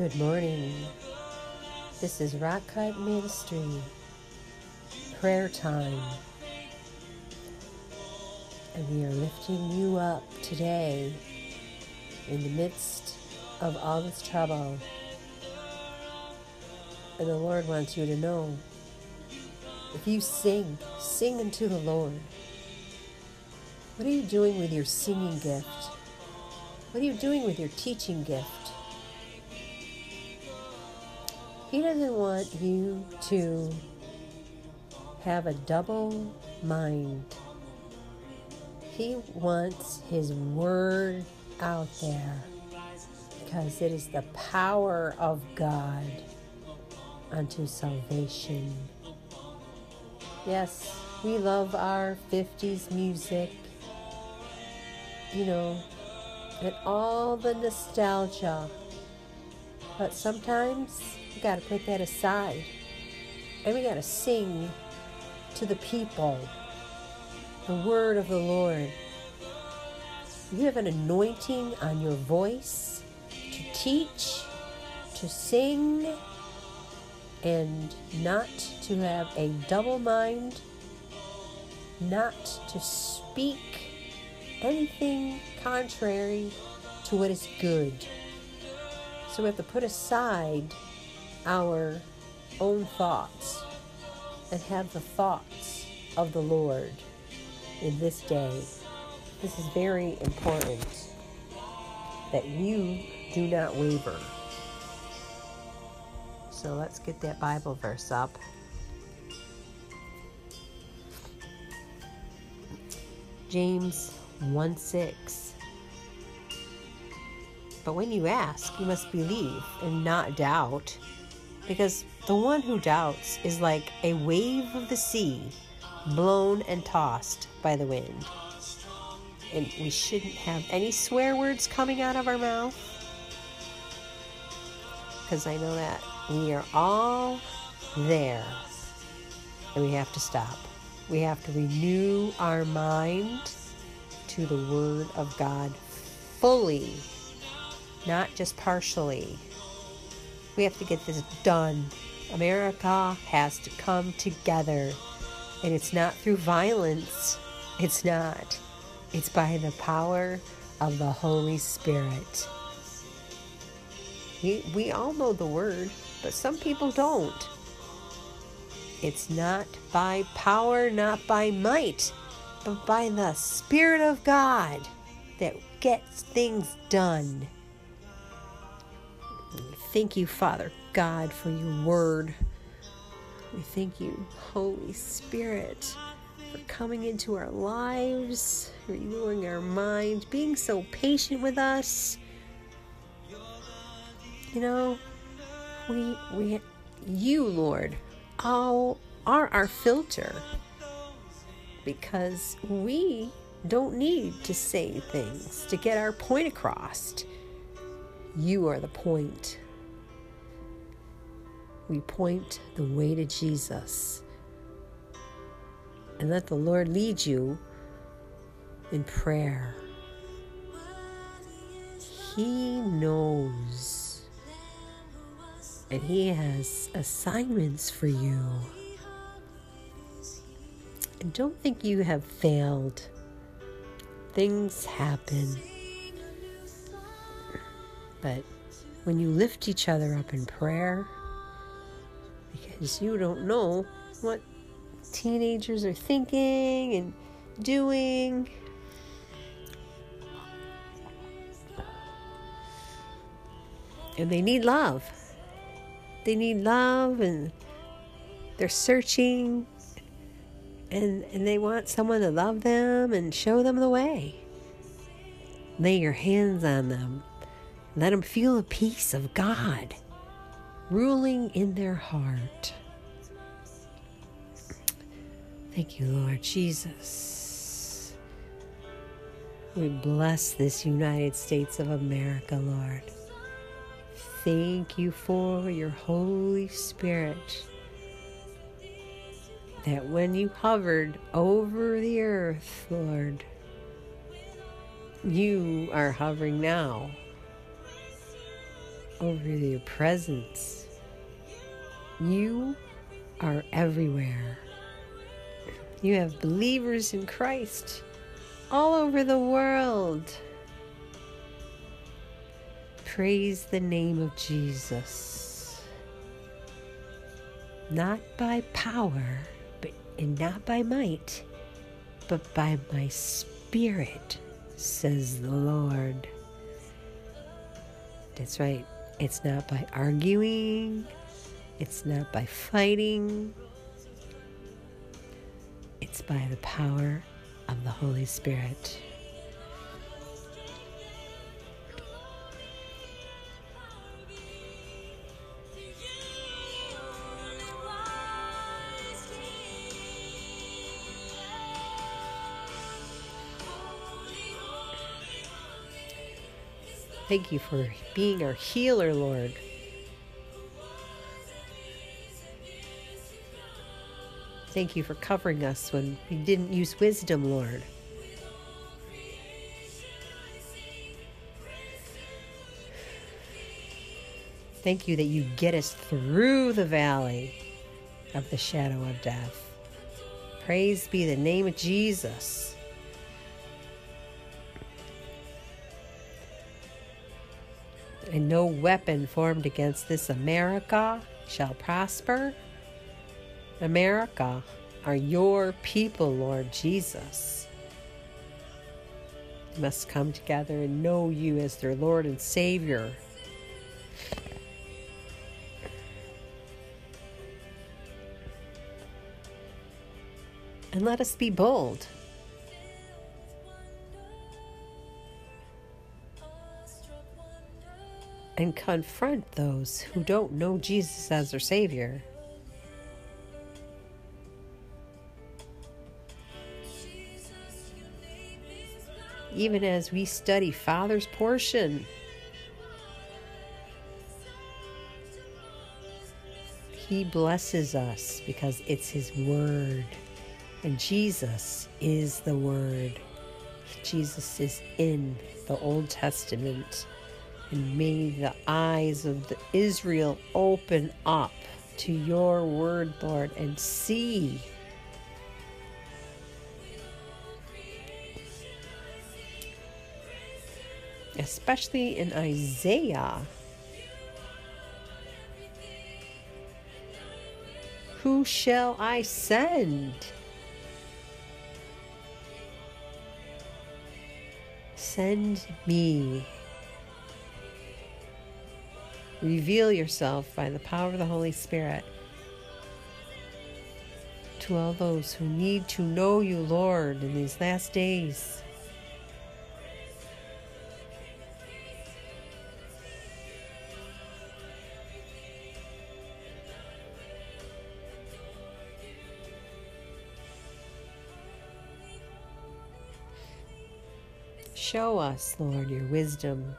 Good morning. This is Rock Cut Ministry. Prayer time. And we are lifting you up today in the midst of all this trouble. And the Lord wants you to know if you sing, sing unto the Lord. What are you doing with your singing gift? What are you doing with your teaching gift? He doesn't want you to have a double mind. He wants His Word out there because it is the power of God unto salvation. Yes, we love our 50s music, you know, and all the nostalgia. But sometimes we got to put that aside and we got to sing to the people the word of the Lord. You have an anointing on your voice to teach, to sing, and not to have a double mind, not to speak anything contrary to what is good. So we have to put aside our own thoughts and have the thoughts of the Lord in this day. This is very important that you do not waver. So let's get that Bible verse up. James 1 6. But when you ask, you must believe and not doubt, because the one who doubts is like a wave of the sea, blown and tossed by the wind. And we shouldn't have any swear words coming out of our mouth, because I know that we are all there, and we have to stop. We have to renew our mind to the Word of God fully, not just partially. We have to get this done. America has to come together, and it's not through violence. It's not. It's by the power of the Holy Spirit. We, we all know the Word, but some people don't. It's not by power, not by might, but by the Spirit of God that gets things done. Thank you, Father God, for your word. We thank you, Holy Spirit, for coming into our lives, renewing our minds, being so patient with us. You know, we we you, Lord, all are our filter because we don't need to say things to get our point across. You are the point. We point the way to Jesus. And let the Lord lead you in prayer. He knows. And He has assignments for you. And don't think you have failed. Things happen. But when you lift each other up in prayer, because you don't know what teenagers are thinking and doing. And they need love. They need love and they're searching and, and they want someone to love them and show them the way. Lay your hands on them. Let them feel the peace of God ruling in their heart. Thank you, Lord Jesus. We bless this United States of America, Lord. Thank you for your Holy Spirit that when you hovered over the earth, Lord, you are hovering now. over your presence. You are everywhere. You have believers in Christ all over the world. Praise the name of Jesus. Not by power, but and not by might, but by my spirit, says the Lord. That's right. It's not by arguing, it's not by fighting, it's by the power of the Holy Spirit. Thank you for being our healer, Lord. Thank you for covering us when we didn't use wisdom, Lord. Thank you that you get us through the valley of the shadow of death. Praise be the name of Jesus. and no weapon formed against this America shall prosper. America are your people, Lord Jesus. They must come together and know you as their Lord and Savior. And let us be bold. and confront those who don't know Jesus as their Savior. Even as we study Father's portion, He blesses us because it's His Word. And Jesus is the Word. Jesus is in the Old Testament and may the eyes of the Israel open up to your word, Lord, and see. Especially in Isaiah. Who shall I send? Send me. Reveal yourself by the power of the Holy Spirit to all those who need to know you, Lord, in these last days. Show us, Lord, your wisdom.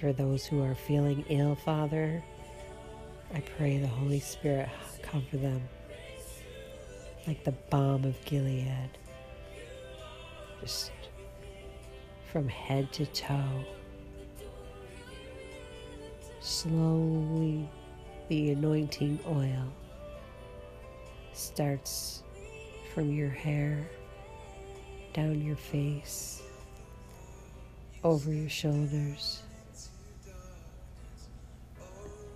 for those who are feeling ill, Father. I pray the Holy Spirit cover them like the balm of Gilead, just from head to toe. Slowly, the anointing oil starts from your hair down your face, over your shoulders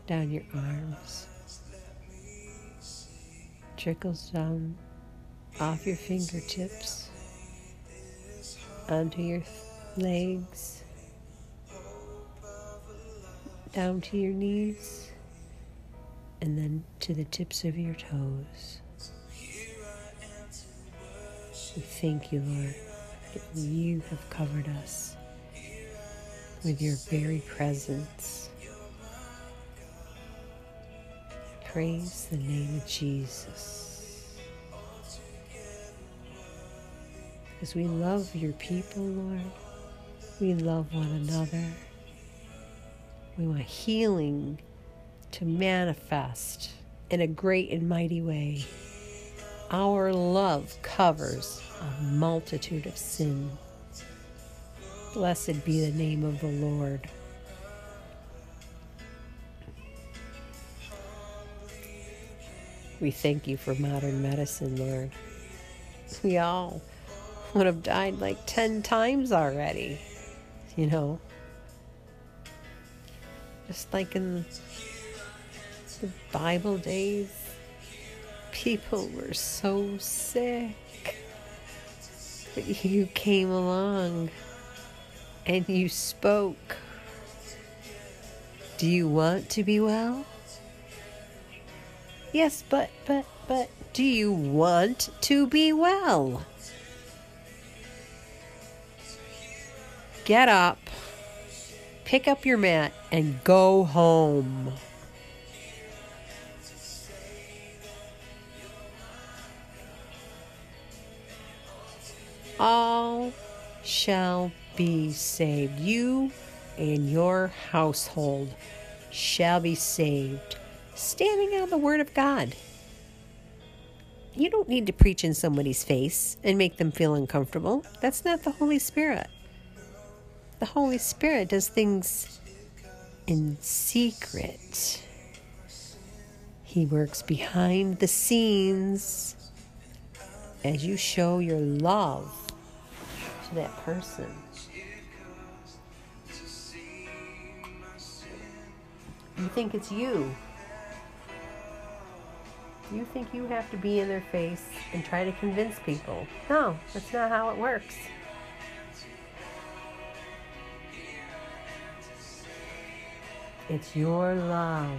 down your arms, trickles down off your fingertips onto your legs, down to your knees, and then to the tips of your toes. We thank you, Lord, that you have covered us with your very presence. Praise the name of Jesus. Because we love your people, Lord. We love one another. We want healing to manifest in a great and mighty way our love covers a multitude of sin. Blessed be the name of the Lord. We thank you for modern medicine, Lord. We all would have died like 10 times already, you know. Just like in the Bible days, people were so sick. But you came along and you spoke. Do you want to be well? Yes, but, but, but, do you want to be well? Get up, pick up your mat, and go home. All shall be saved. You and your household shall be saved standing on the Word of God. You don't need to preach in somebody's face and make them feel uncomfortable. That's not the Holy Spirit. The Holy Spirit does things in secret. He works behind the scenes as you show your love to that person. You think it's you you think you have to be in their face and try to convince people. No, that's not how it works. It's your love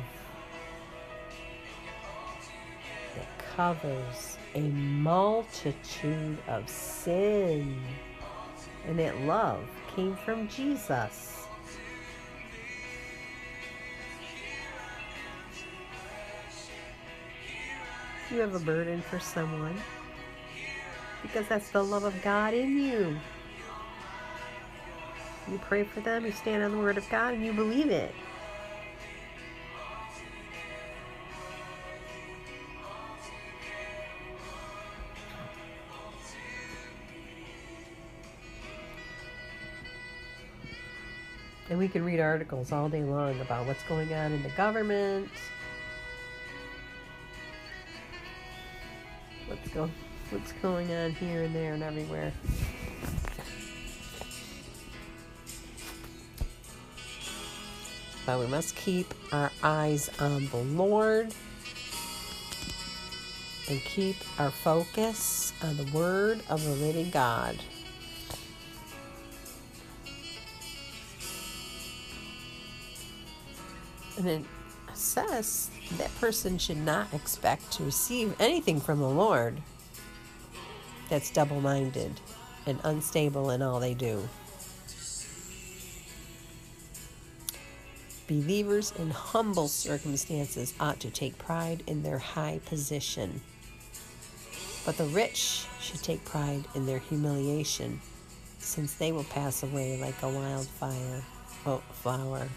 that covers a multitude of sin. And that love came from Jesus. you have a burden for someone because that's the love of God in you. You pray for them, you stand on the Word of God, and you believe it. We can read articles all day long about what's going on in the government, what's go what's going on here and there and everywhere. But we must keep our eyes on the Lord and keep our focus on the Word of the living God. And says that person should not expect to receive anything from the Lord that's double minded and unstable in all they do. Believers in humble circumstances ought to take pride in their high position. But the rich should take pride in their humiliation, since they will pass away like a wildfire oh, flower.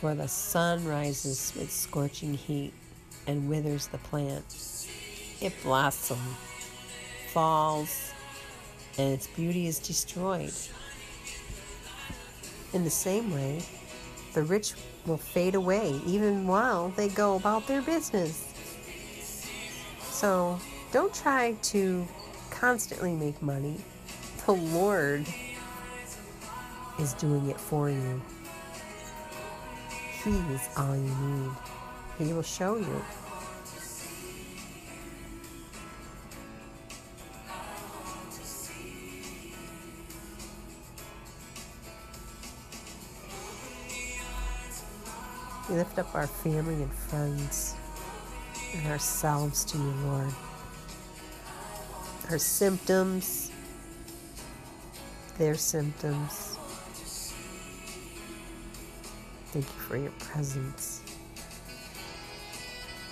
For the sun rises with scorching heat and withers the plant. It blossoms, falls, and its beauty is destroyed. In the same way, the rich will fade away even while they go about their business. So don't try to constantly make money. The Lord is doing it for you. He is all you need. He will show you. We lift up our family and friends and ourselves to you, Lord. Our symptoms, their symptoms, Thank you for your presence.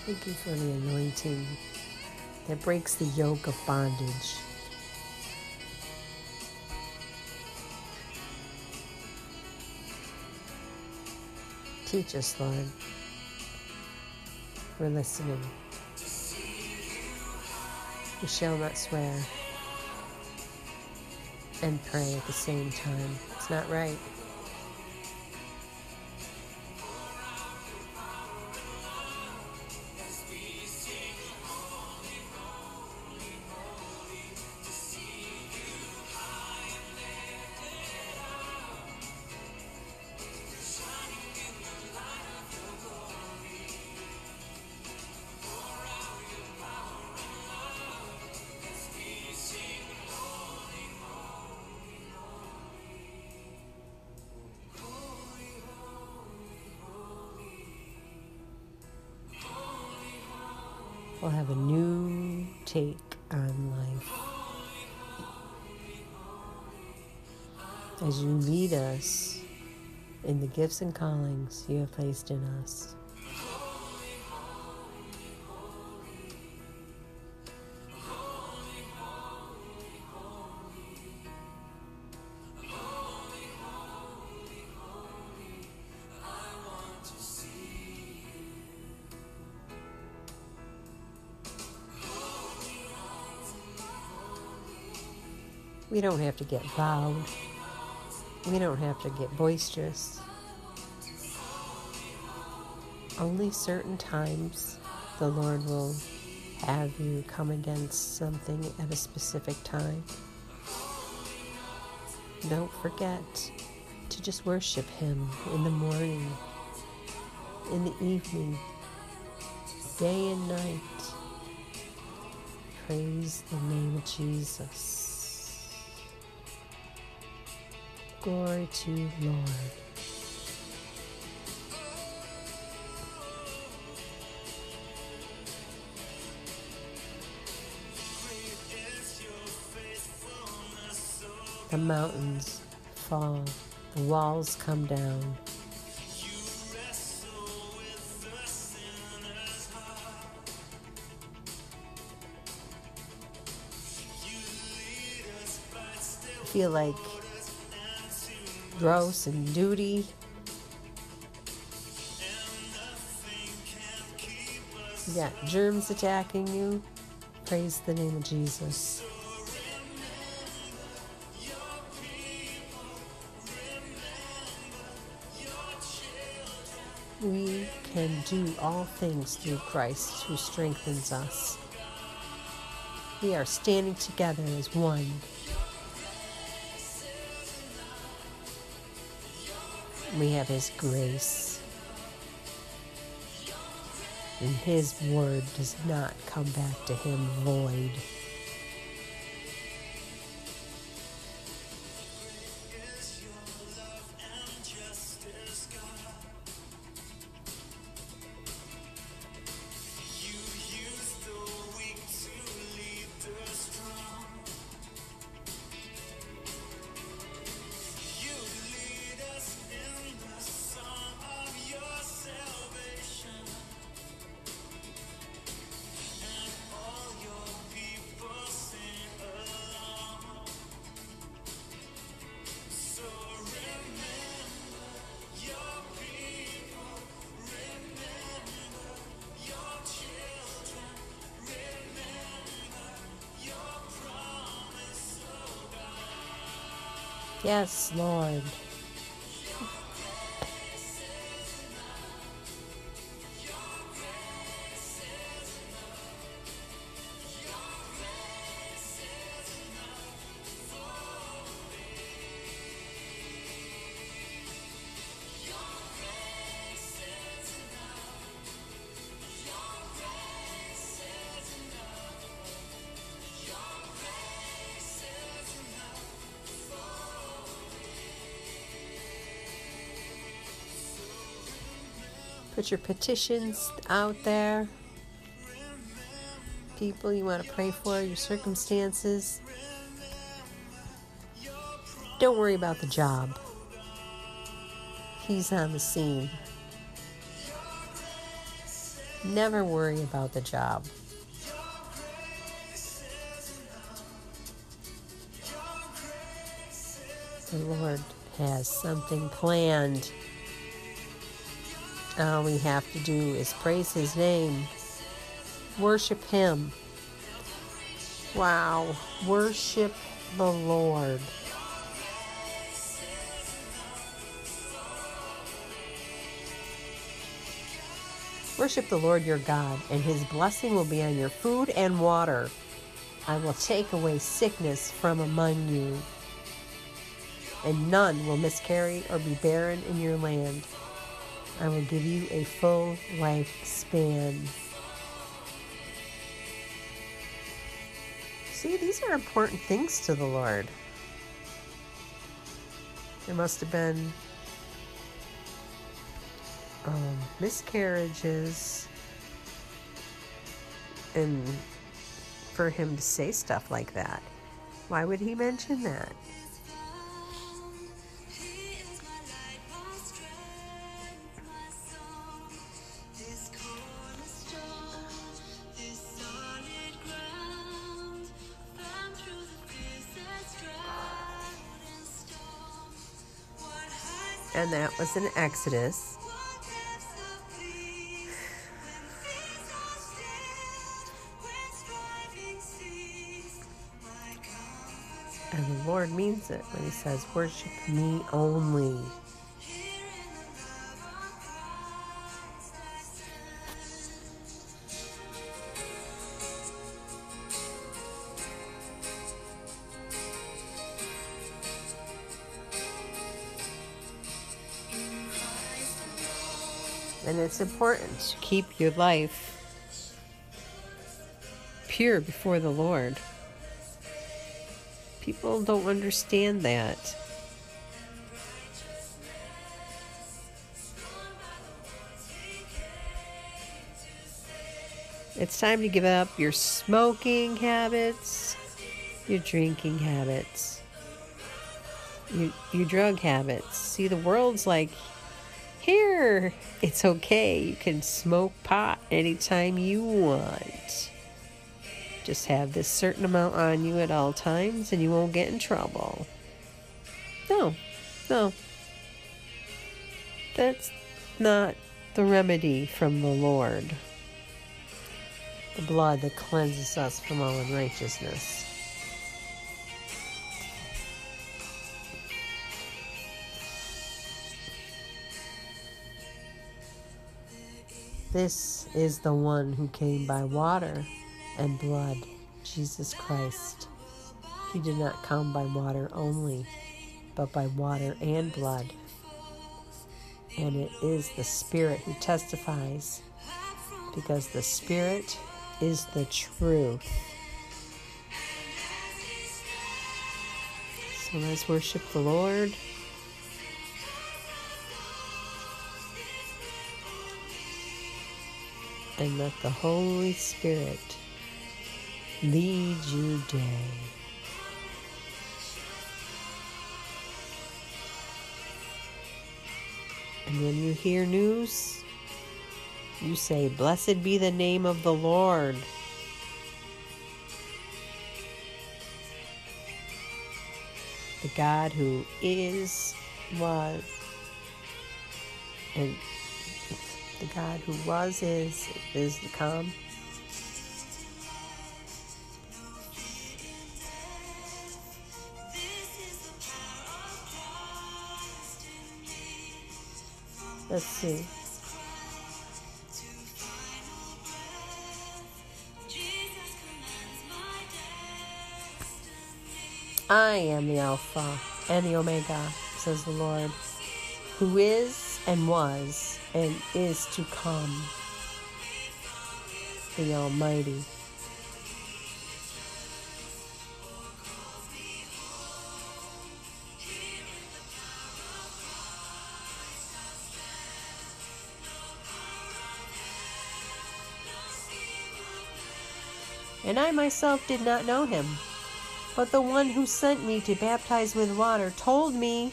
Thank you for the anointing that breaks the yoke of bondage. Teach us, Lord. we're listening. We shall not swear and pray at the same time. It's not right. Gifts and callings you have placed in us. We don't have to get loud. We don't have to get boisterous. Only certain times the Lord will have you come against something at a specific time. Don't forget to just worship Him in the morning, in the evening, day and night. Praise the name of Jesus. Glory to Lord. The mountains fall, the walls come down. feel like gross and duty. You got germs attacking you. Praise the name of Jesus. Do all things through Christ who strengthens us. We are standing together as one. We have His grace. And His word does not come back to Him void. Yes, Lord. Put your petitions out there. People you want to pray for, your circumstances. Don't worry about the job. He's on the scene. Never worry about the job. The Lord has something planned All we have to do is praise His name, worship Him. Wow, worship the Lord. Worship the Lord your God, and his blessing will be on your food and water. I will take away sickness from among you, and none will miscarry or be barren in your land. I will give you a full lifespan. See, these are important things to the Lord. There must have been um, miscarriages and for him to say stuff like that. Why would he mention that? And that was in Exodus. And the Lord means it when He says, Worship me only. It's important to keep your life pure before the Lord. People don't understand that. It's time to give up your smoking habits, your drinking habits, your, your drug habits. See, the world's like, here, it's okay. You can smoke pot anytime you want. Just have this certain amount on you at all times and you won't get in trouble. No, no. That's not the remedy from the Lord. The blood that cleanses us from all unrighteousness. This is the one who came by water and blood, Jesus Christ. He did not come by water only, but by water and blood. And it is the Spirit who testifies, because the Spirit is the truth. So let's worship the Lord. And let the Holy Spirit lead your day. And when you hear news, you say, Blessed be the name of the Lord. The God who is, was, and the God who was, is, is to come. Let's see. I am the Alpha and the Omega, says the Lord, who is and was and is to come, the Almighty. And I myself did not know him. But the one who sent me to baptize with water told me,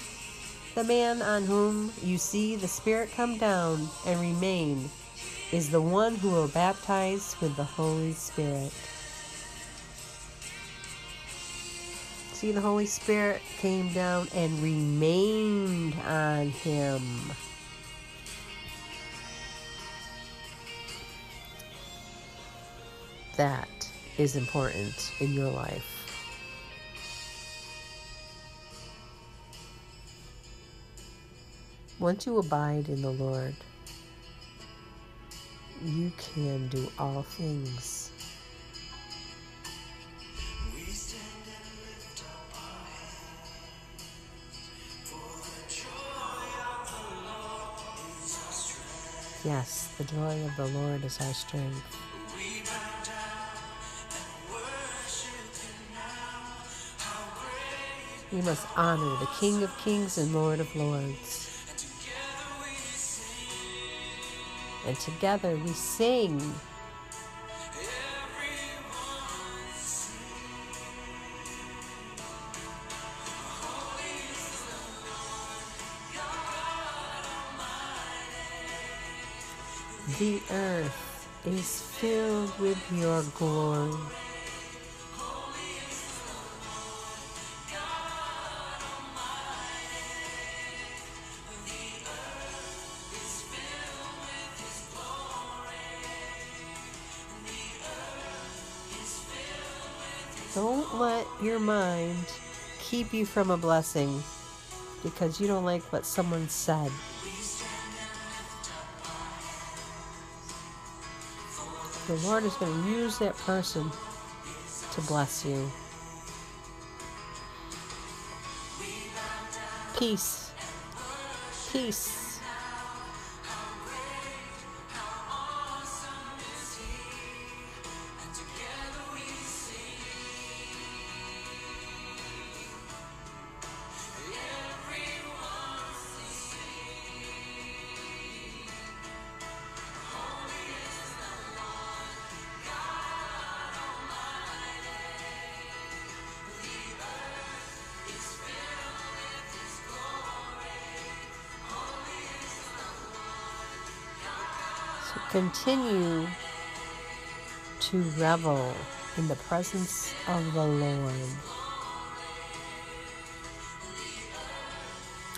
the man on whom you see the Spirit come down and remain is the one who will baptize with the Holy Spirit. See, the Holy Spirit came down and remained on him. That is important in your life. Once you abide in the Lord, you can do all things. Yes, the joy of the Lord is our strength. We must honor the King of Kings and Lord of Lords. And together we sing. The earth is filled with your glory. Your mind keep you from a blessing because you don't like what someone said. The Lord is going to use that person to bless you. Peace. Peace. Continue to revel in the presence of the Lord.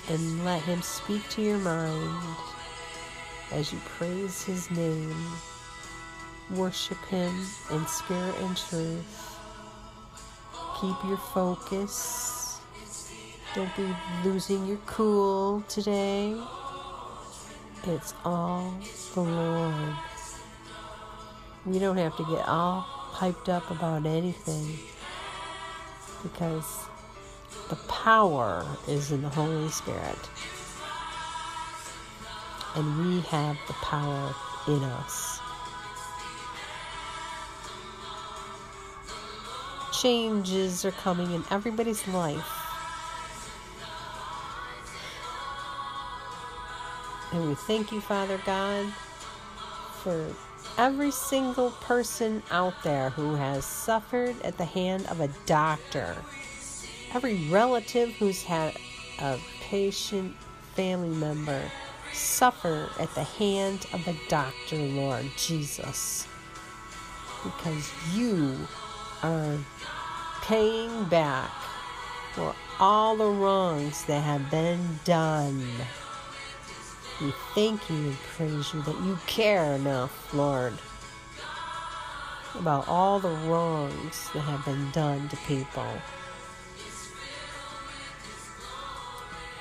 And let Him speak to your mind as you praise His name. Worship Him in spirit and truth. Keep your focus. Don't be losing your cool today. It's all the Lord. We don't have to get all hyped up about anything because the power is in the Holy Spirit. And we have the power in us. Changes are coming in everybody's life. And we thank you, Father God, for every single person out there who has suffered at the hand of a doctor. Every relative who's had a patient family member suffer at the hand of a doctor, Lord Jesus. Because you are paying back for all the wrongs that have been done. We thank you and praise you that you care enough, Lord, about all the wrongs that have been done to people.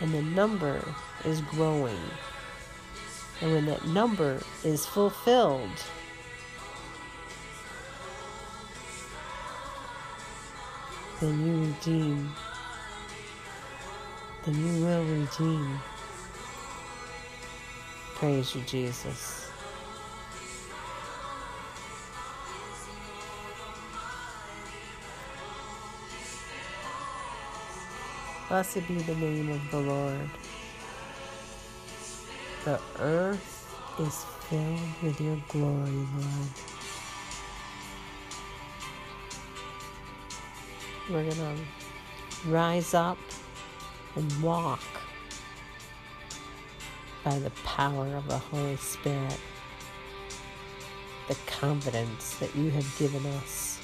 And the number is growing. And when that number is fulfilled, then you redeem. Then you will redeem. Praise you, Jesus. Blessed be the name of the Lord. The earth is filled with your glory, Lord. We're going to rise up and walk by the power of the Holy Spirit, the confidence that you have given us.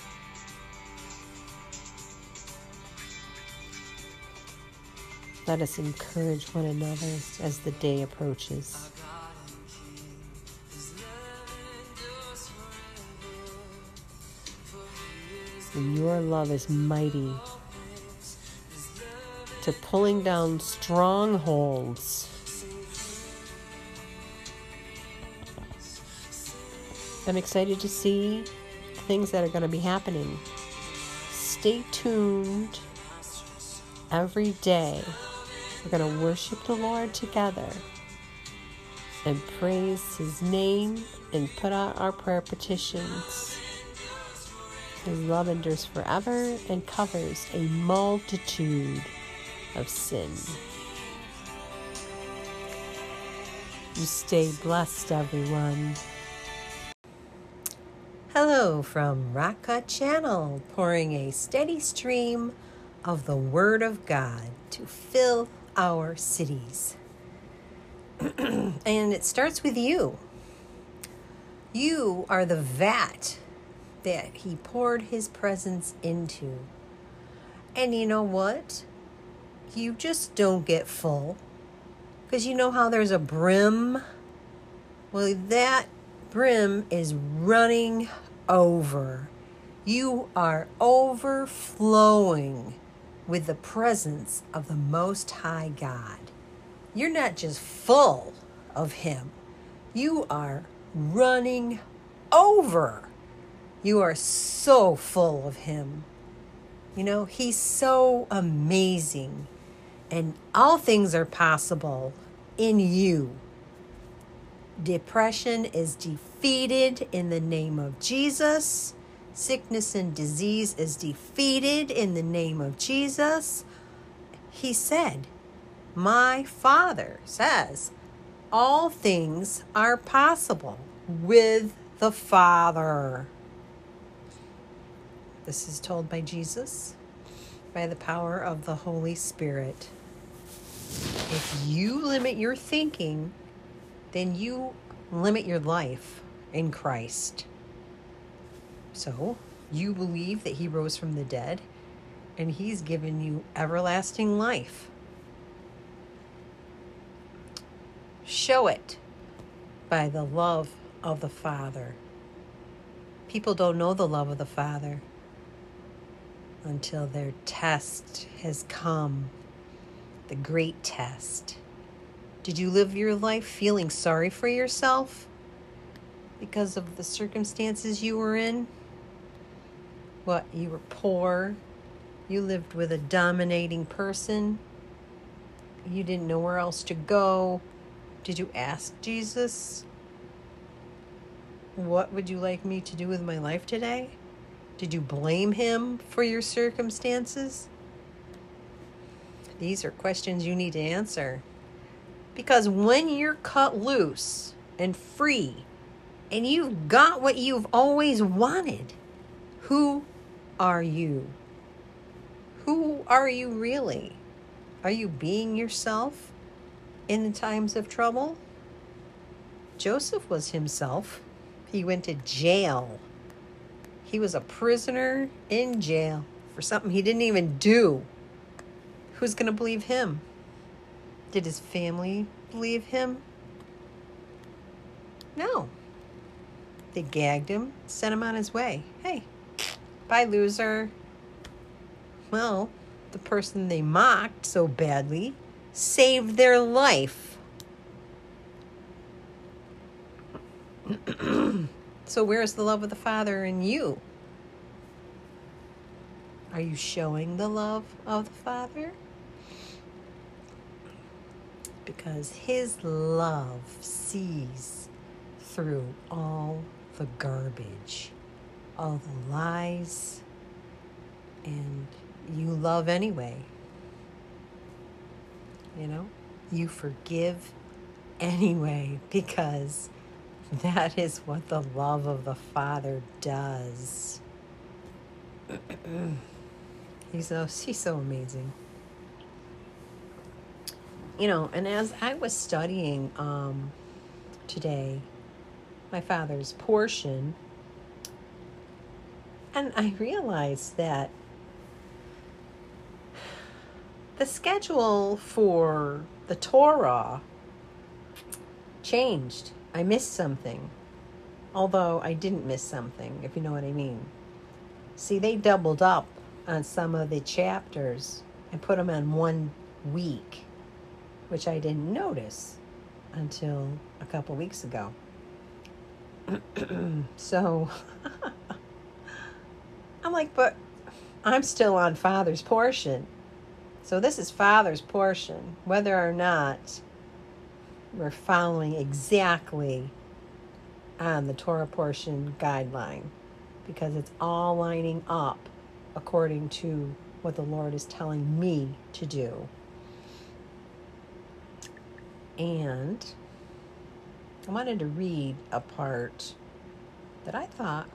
Let us encourage one another as the day approaches. And your love is mighty to pulling down strongholds. I'm excited to see things that are going to be happening. Stay tuned every day. We're going to worship the Lord together and praise His name and put out our prayer petitions. His love endures forever and covers a multitude of sin. You stay blessed, everyone. Hello from Raka Channel, pouring a steady stream of the Word of God to fill our cities. and it starts with you. You are the vat that He poured His presence into. And you know what? You just don't get full. Because you know how there's a brim? Well, that brim is running over. You are overflowing with the presence of the Most High God. You're not just full of Him, you are running over. You are so full of Him. You know, He's so amazing, and all things are possible in you. Depression is defeated in the name of Jesus. Sickness and disease is defeated in the name of Jesus. He said, My Father says, all things are possible with the Father. This is told by Jesus by the power of the Holy Spirit. If you limit your thinking, then you limit your life in Christ. So, you believe that he rose from the dead and he's given you everlasting life. Show it by the love of the Father. People don't know the love of the Father until their test has come, the great test. Did you live your life feeling sorry for yourself because of the circumstances you were in? What, you were poor? You lived with a dominating person? You didn't know where else to go? Did you ask Jesus, What would you like me to do with my life today? Did you blame him for your circumstances? These are questions you need to answer. Because when you're cut loose and free, and you've got what you've always wanted, who are you? Who are you really? Are you being yourself in the times of trouble? Joseph was himself. He went to jail. He was a prisoner in jail for something he didn't even do. Who's going to believe him? Did his family believe him? No. They gagged him, sent him on his way. Hey, Bye, loser. Well, the person they mocked so badly saved their life. so, where's the love of the Father in you? Are you showing the love of the Father? Because His love sees through all the garbage all the lies, and you love anyway. You know, you forgive anyway because that is what the love of the Father does. he's so he's so amazing. You know, and as I was studying um, today, my father's portion and I realized that the schedule for the Torah changed. I missed something. Although I didn't miss something, if you know what I mean. See, they doubled up on some of the chapters and put them on one week, which I didn't notice until a couple weeks ago. So I'm like, but I'm still on Father's portion. So this is Father's portion, whether or not we're following exactly on the Torah portion guideline, because it's all lining up according to what the Lord is telling me to do. And I wanted to read a part that I thought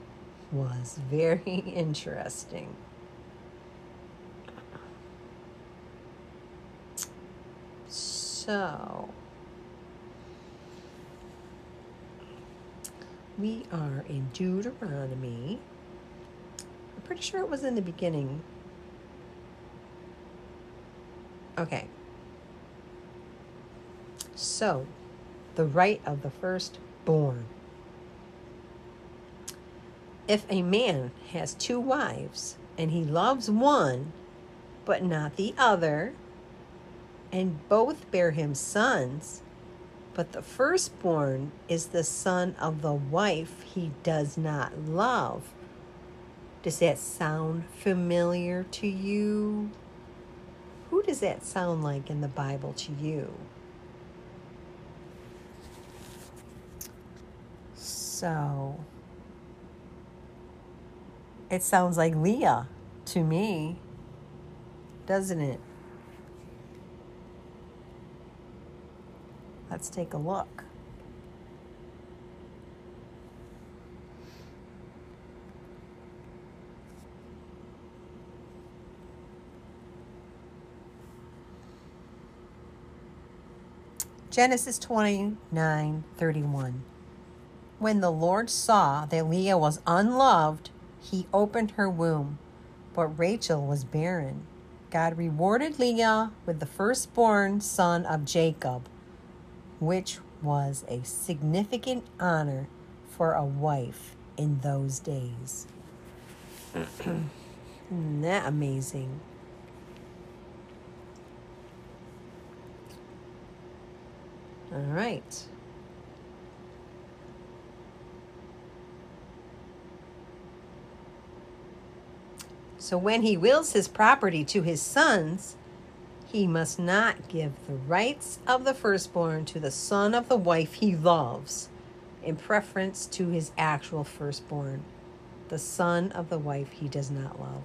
was very interesting. So, we are in Deuteronomy. I'm pretty sure it was in the beginning. Okay. So, the right of the firstborn. If a man has two wives and he loves one but not the other, and both bear him sons, but the firstborn is the son of the wife he does not love. Does that sound familiar to you? Who does that sound like in the Bible to you? So, it sounds like Leah to me, doesn't it? Let's take a look. Genesis 29 31. When the Lord saw that Leah was unloved, he opened her womb, but Rachel was barren. God rewarded Leah with the firstborn son of Jacob which was a significant honor for a wife in those days. Isn't that amazing? All right. So when he wills his property to his sons, he must not give the rights of the firstborn to the son of the wife he loves in preference to his actual firstborn, the son of the wife he does not love.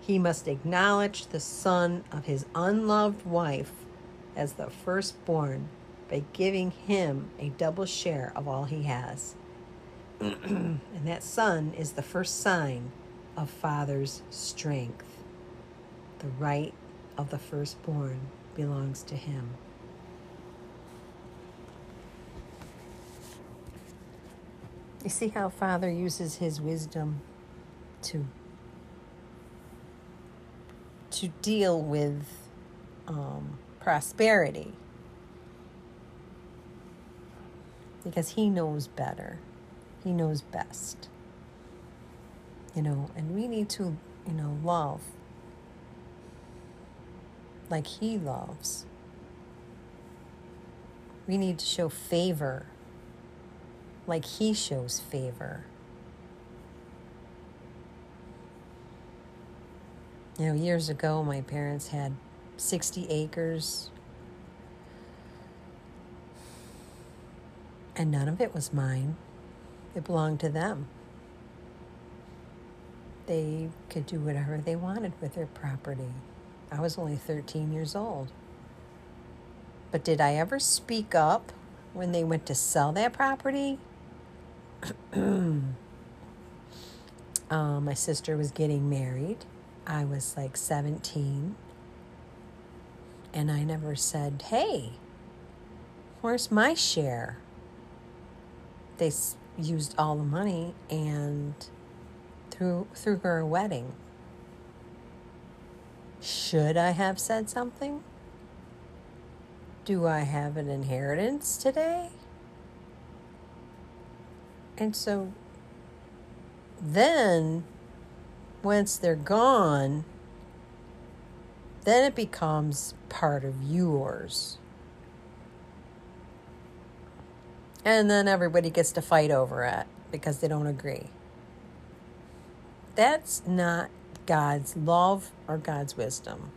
He must acknowledge the son of his unloved wife as the firstborn by giving him a double share of all he has. and that son is the first sign of father's strength, the right of the firstborn belongs to him. You see how Father uses his wisdom to to deal with um, prosperity because he knows better. He knows best. You know, and we need to, you know, love like He loves. We need to show favor like He shows favor. You know, years ago, my parents had 60 acres, and none of it was mine. It belonged to them. They could do whatever they wanted with their property. I was only 13 years old. But did I ever speak up when they went to sell that property? um, my sister was getting married. I was like 17. And I never said, hey, where's my share? They used all the money and threw, threw her wedding. Should I have said something? Do I have an inheritance today? And so then once they're gone, then it becomes part of yours. And then everybody gets to fight over it because they don't agree. That's not God's love or God's wisdom.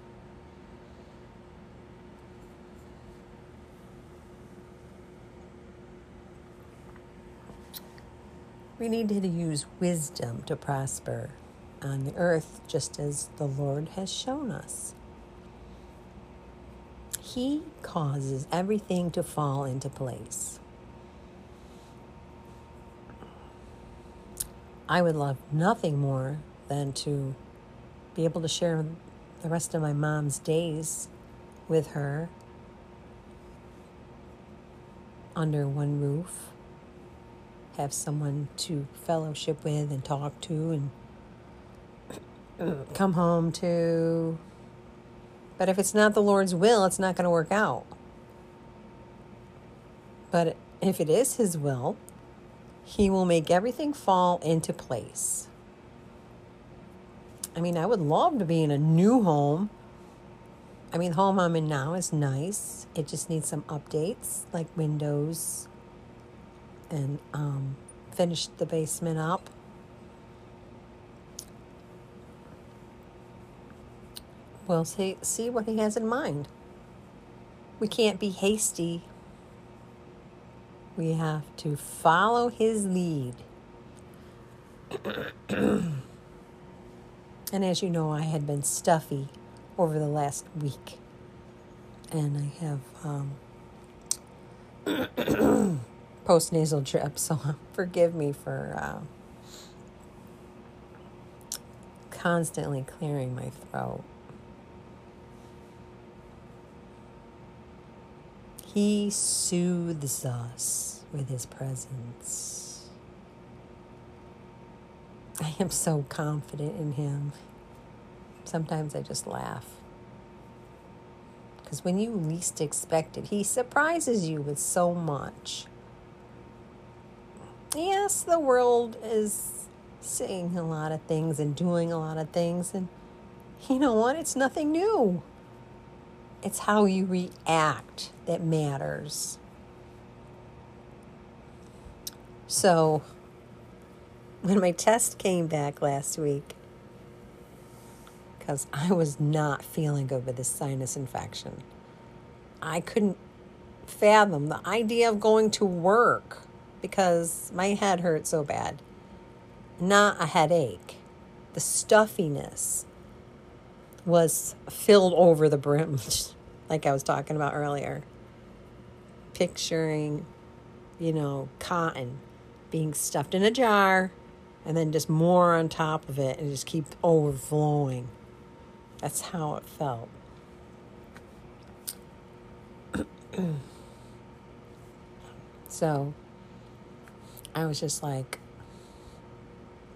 We need to use wisdom to prosper on the earth, just as the Lord has shown us. He causes everything to fall into place. I would love nothing more than to be able to share the rest of my mom's days with her under one roof, have someone to fellowship with and talk to and come home to. But if it's not the Lord's will, it's not going to work out. But if it is His will, He will make everything fall into place. I mean, I would love to be in a new home. I mean, the home I'm in now is nice. It just needs some updates, like windows, and um, finish the basement up. We'll see, see what he has in mind. We can't be hasty. We have to follow his lead. and as you know, I had been stuffy over the last week. And I have um, post nasal drip, so forgive me for uh, constantly clearing my throat. He soothes us with his presence. I am so confident in him. Sometimes I just laugh. Because when you least expect it, he surprises you with so much. Yes, the world is saying a lot of things and doing a lot of things, and you know what? It's nothing new. It's how you react that matters. So, when my test came back last week, because I was not feeling good with this sinus infection, I couldn't fathom the idea of going to work because my head hurt so bad. Not a headache, the stuffiness was filled over the brim, like I was talking about earlier. Picturing, you know, cotton being stuffed in a jar and then just more on top of it and just keep overflowing. That's how it felt. so I was just like,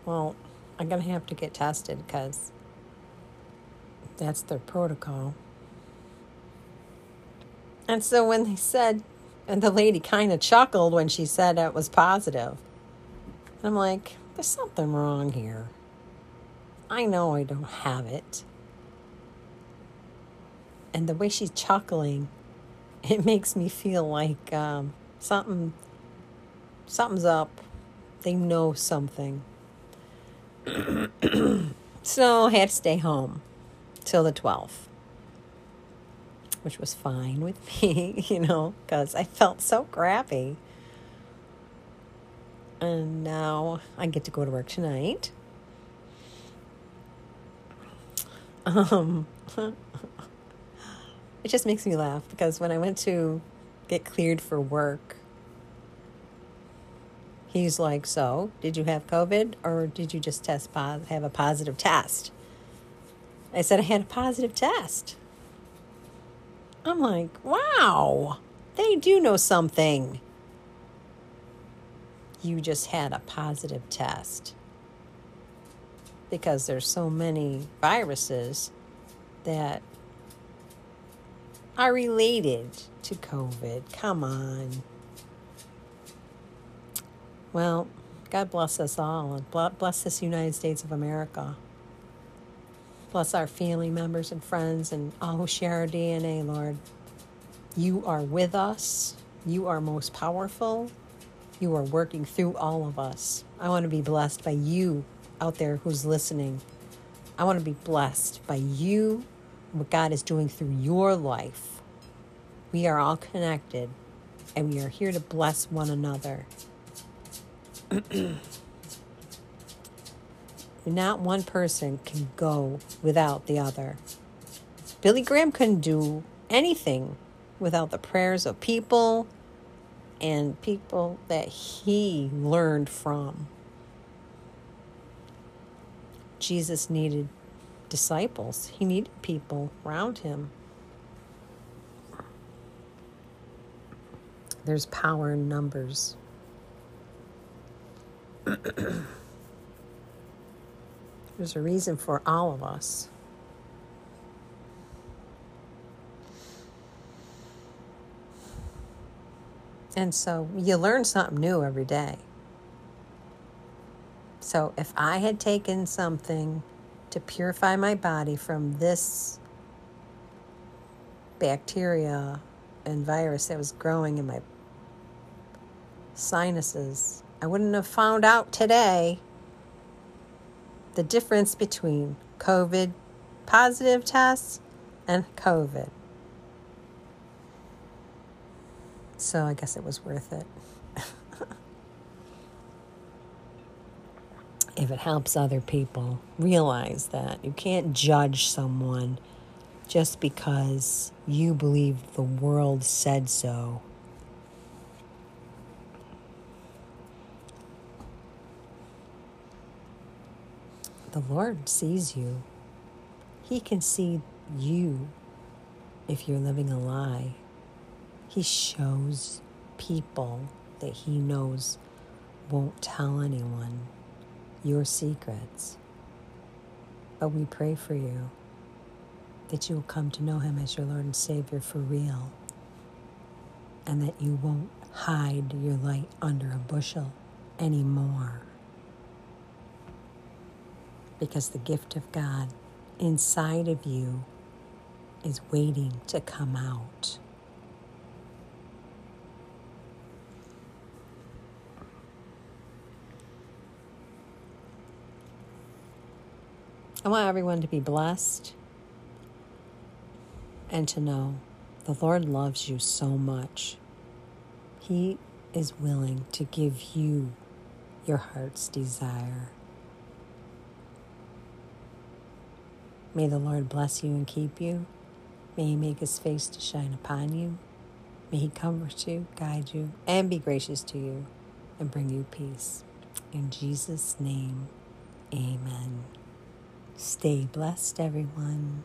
well, I'm going to have to get tested because that's their protocol. And so when they said, and the lady kind of chuckled when she said it was positive, I'm like, there's something wrong here. I know I don't have it. And the way she's chuckling, it makes me feel like um, something, something's up. They know something. so I had to stay home till the 12th, which was fine with me, you know, because I felt so crappy. And now I get to go to work tonight. Um, it just makes me laugh because when I went to get cleared for work, he's like, "So, did you have COVID, or did you just test pos- have a positive test?" I said I had a positive test. I'm like, wow, they do know something. You just had a positive test. Because there's so many viruses that are related to COVID. Come on. Well, God bless us all and bless this United States of America. Bless our family members and friends and all who share our DNA, Lord. You are with us. You are most powerful. You are working through all of us. I want to be blessed by you out there who's listening. I want to be blessed by you, what God is doing through your life. We are all connected and we are here to bless one another. Not one person can go without the other. Billy Graham couldn't do anything without the prayers of people and people that he learned from. Jesus needed disciples, he needed people around him. There's power in numbers. There's a reason for all of us. And so you learn something new every day. So if I had taken something to purify my body from this bacteria and virus that was growing in my sinuses, I wouldn't have found out today the difference between COVID positive tests and COVID. So I guess it was worth it. if it helps other people, realize that you can't judge someone just because you believe the world said so. The Lord sees you. He can see you if you're living a lie. He shows people that He knows won't tell anyone your secrets. But we pray for you that you will come to know Him as your Lord and Savior for real, and that you won't hide your light under a bushel anymore because the gift of God inside of you is waiting to come out. I want everyone to be blessed and to know the Lord loves you so much. He is willing to give you your heart's desire. May the Lord bless you and keep you. May He make His face to shine upon you. May He comfort you, guide you, and be gracious to you and bring you peace. In Jesus' name, amen. Stay blessed, everyone.